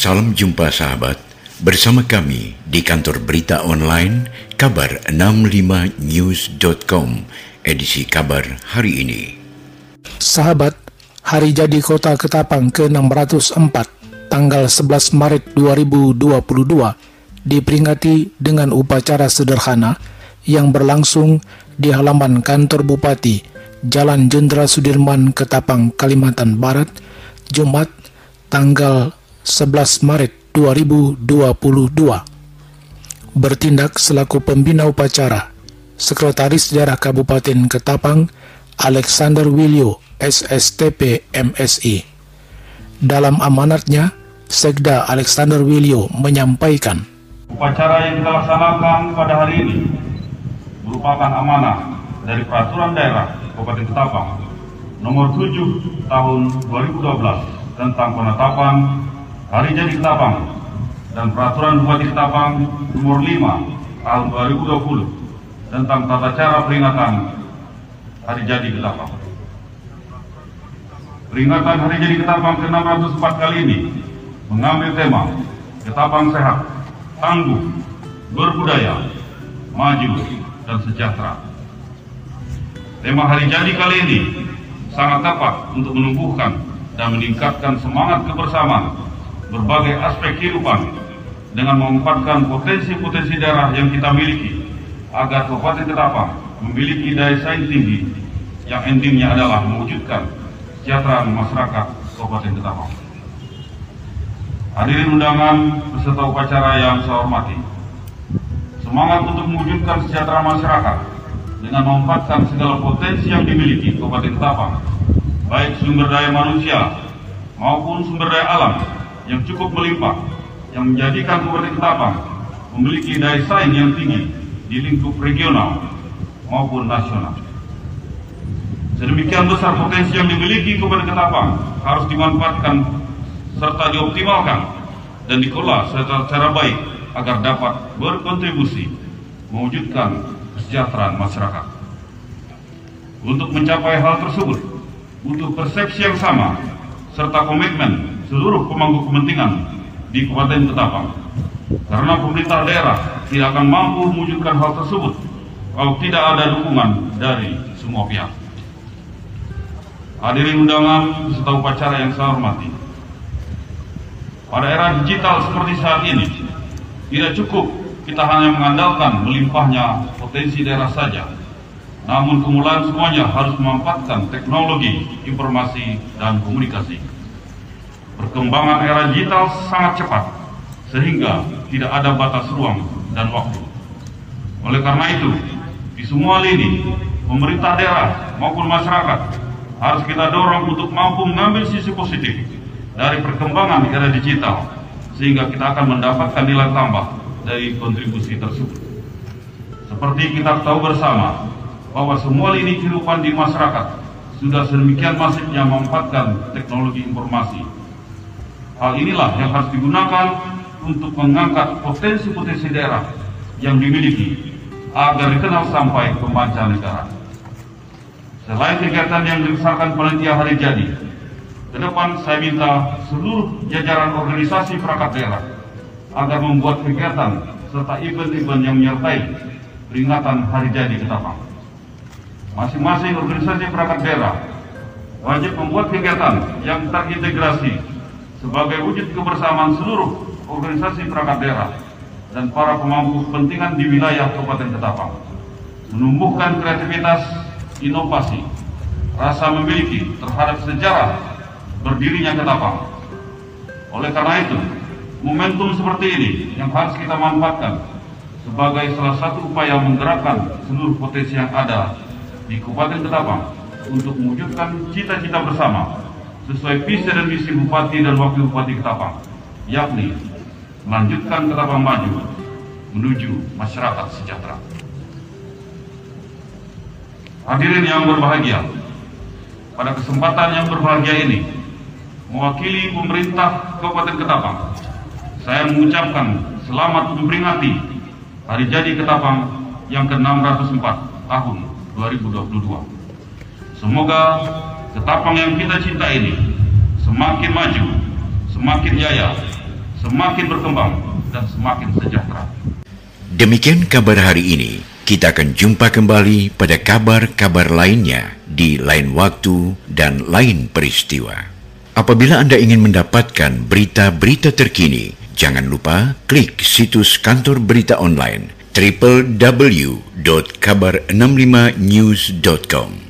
Salam jumpa sahabat bersama kami di kantor berita online kabar 65news.com edisi kabar hari ini. Sahabat, hari jadi kota Ketapang ke-604 tanggal 11 Maret 2022 diperingati dengan upacara sederhana yang berlangsung di halaman kantor Bupati Jalan Jenderal Sudirman Ketapang, Kalimantan Barat, Jumat tanggal 11 Maret 2022. Bertindak selaku pembina upacara, Sekretaris Daerah Kabupaten Ketapang, Alexander Wilio, SSTP MSI. Dalam amanatnya, Sekda Alexander Wilio menyampaikan, Upacara yang kita laksanakan pada hari ini merupakan amanah dari Peraturan Daerah Kabupaten Ketapang nomor 7 tahun 2012 tentang penetapan hari jadi Ketapang dan peraturan Bupati Ketapang nomor 5 tahun 2020 tentang tata cara peringatan hari jadi Ketapang. Peringatan hari jadi Ketapang ke-604 kali ini mengambil tema Ketapang sehat, tangguh, berbudaya, maju, dan sejahtera. Tema hari jadi kali ini sangat tepat untuk menumbuhkan dan meningkatkan semangat kebersamaan berbagai aspek kehidupan dengan memanfaatkan potensi-potensi daerah yang kita miliki agar Kabupaten Ketapang memiliki daya saing tinggi yang endingnya adalah mewujudkan kesejahteraan masyarakat Kabupaten Ketapang. Hadirin undangan beserta upacara yang saya hormati. Semangat untuk mewujudkan kesejahteraan masyarakat dengan memanfaatkan segala potensi yang dimiliki Kabupaten Ketapang baik sumber daya manusia maupun sumber daya alam yang cukup melimpah yang menjadikan Kabupaten Ketapang memiliki daya saing yang tinggi di lingkup regional maupun nasional. Sedemikian besar potensi yang dimiliki Kabupaten Ketapang harus dimanfaatkan serta dioptimalkan dan dikelola secara, baik agar dapat berkontribusi mewujudkan kesejahteraan masyarakat. Untuk mencapai hal tersebut, butuh persepsi yang sama serta komitmen seluruh pemangku kepentingan di Kabupaten Ketapang. Karena pemerintah daerah tidak akan mampu mewujudkan hal tersebut kalau tidak ada dukungan dari semua pihak. Hadirin undangan serta upacara yang saya hormati. Pada era digital seperti saat ini, tidak cukup kita hanya mengandalkan melimpahnya potensi daerah saja, namun kemuliaan semuanya harus memanfaatkan teknologi, informasi, dan komunikasi. Perkembangan era digital sangat cepat, sehingga tidak ada batas ruang dan waktu. Oleh karena itu, di semua lini, pemerintah daerah maupun masyarakat harus kita dorong untuk mampu mengambil sisi positif dari perkembangan era digital, sehingga kita akan mendapatkan nilai tambah dari kontribusi tersebut. Seperti kita tahu bersama, bahwa semua lini kehidupan di masyarakat sudah sedemikian masifnya memanfaatkan teknologi informasi. Hal inilah yang harus digunakan untuk mengangkat potensi-potensi daerah yang dimiliki agar dikenal sampai ke negara. Selain kegiatan yang dilaksanakan panitia hari jadi, ke depan saya minta seluruh jajaran organisasi perangkat daerah agar membuat kegiatan serta event-event yang menyertai peringatan hari jadi Ketapang. Masing-masing organisasi perangkat daerah wajib membuat kegiatan yang terintegrasi sebagai wujud kebersamaan seluruh organisasi perangkat daerah dan para pemangku kepentingan di wilayah Kabupaten Ketapang. Menumbuhkan kreativitas, inovasi, rasa memiliki terhadap sejarah berdirinya Ketapang. Oleh karena itu, momentum seperti ini yang harus kita manfaatkan sebagai salah satu upaya menggerakkan seluruh potensi yang ada di Kabupaten Ketapang untuk mewujudkan cita-cita bersama sesuai visi dan misi Bupati dan Wakil Bupati Ketapang, yakni melanjutkan Ketapang maju menuju masyarakat sejahtera. Hadirin yang berbahagia, pada kesempatan yang berbahagia ini, mewakili pemerintah Kabupaten Ketapang, saya mengucapkan selamat memperingati Hari Jadi Ketapang yang ke-604 tahun 2022. Semoga ketapang yang kita cinta ini semakin maju, semakin jaya, semakin berkembang dan semakin sejahtera. Demikian kabar hari ini. Kita akan jumpa kembali pada kabar-kabar lainnya di lain waktu dan lain peristiwa. Apabila Anda ingin mendapatkan berita-berita terkini, jangan lupa klik situs kantor berita online www.kabar65news.com.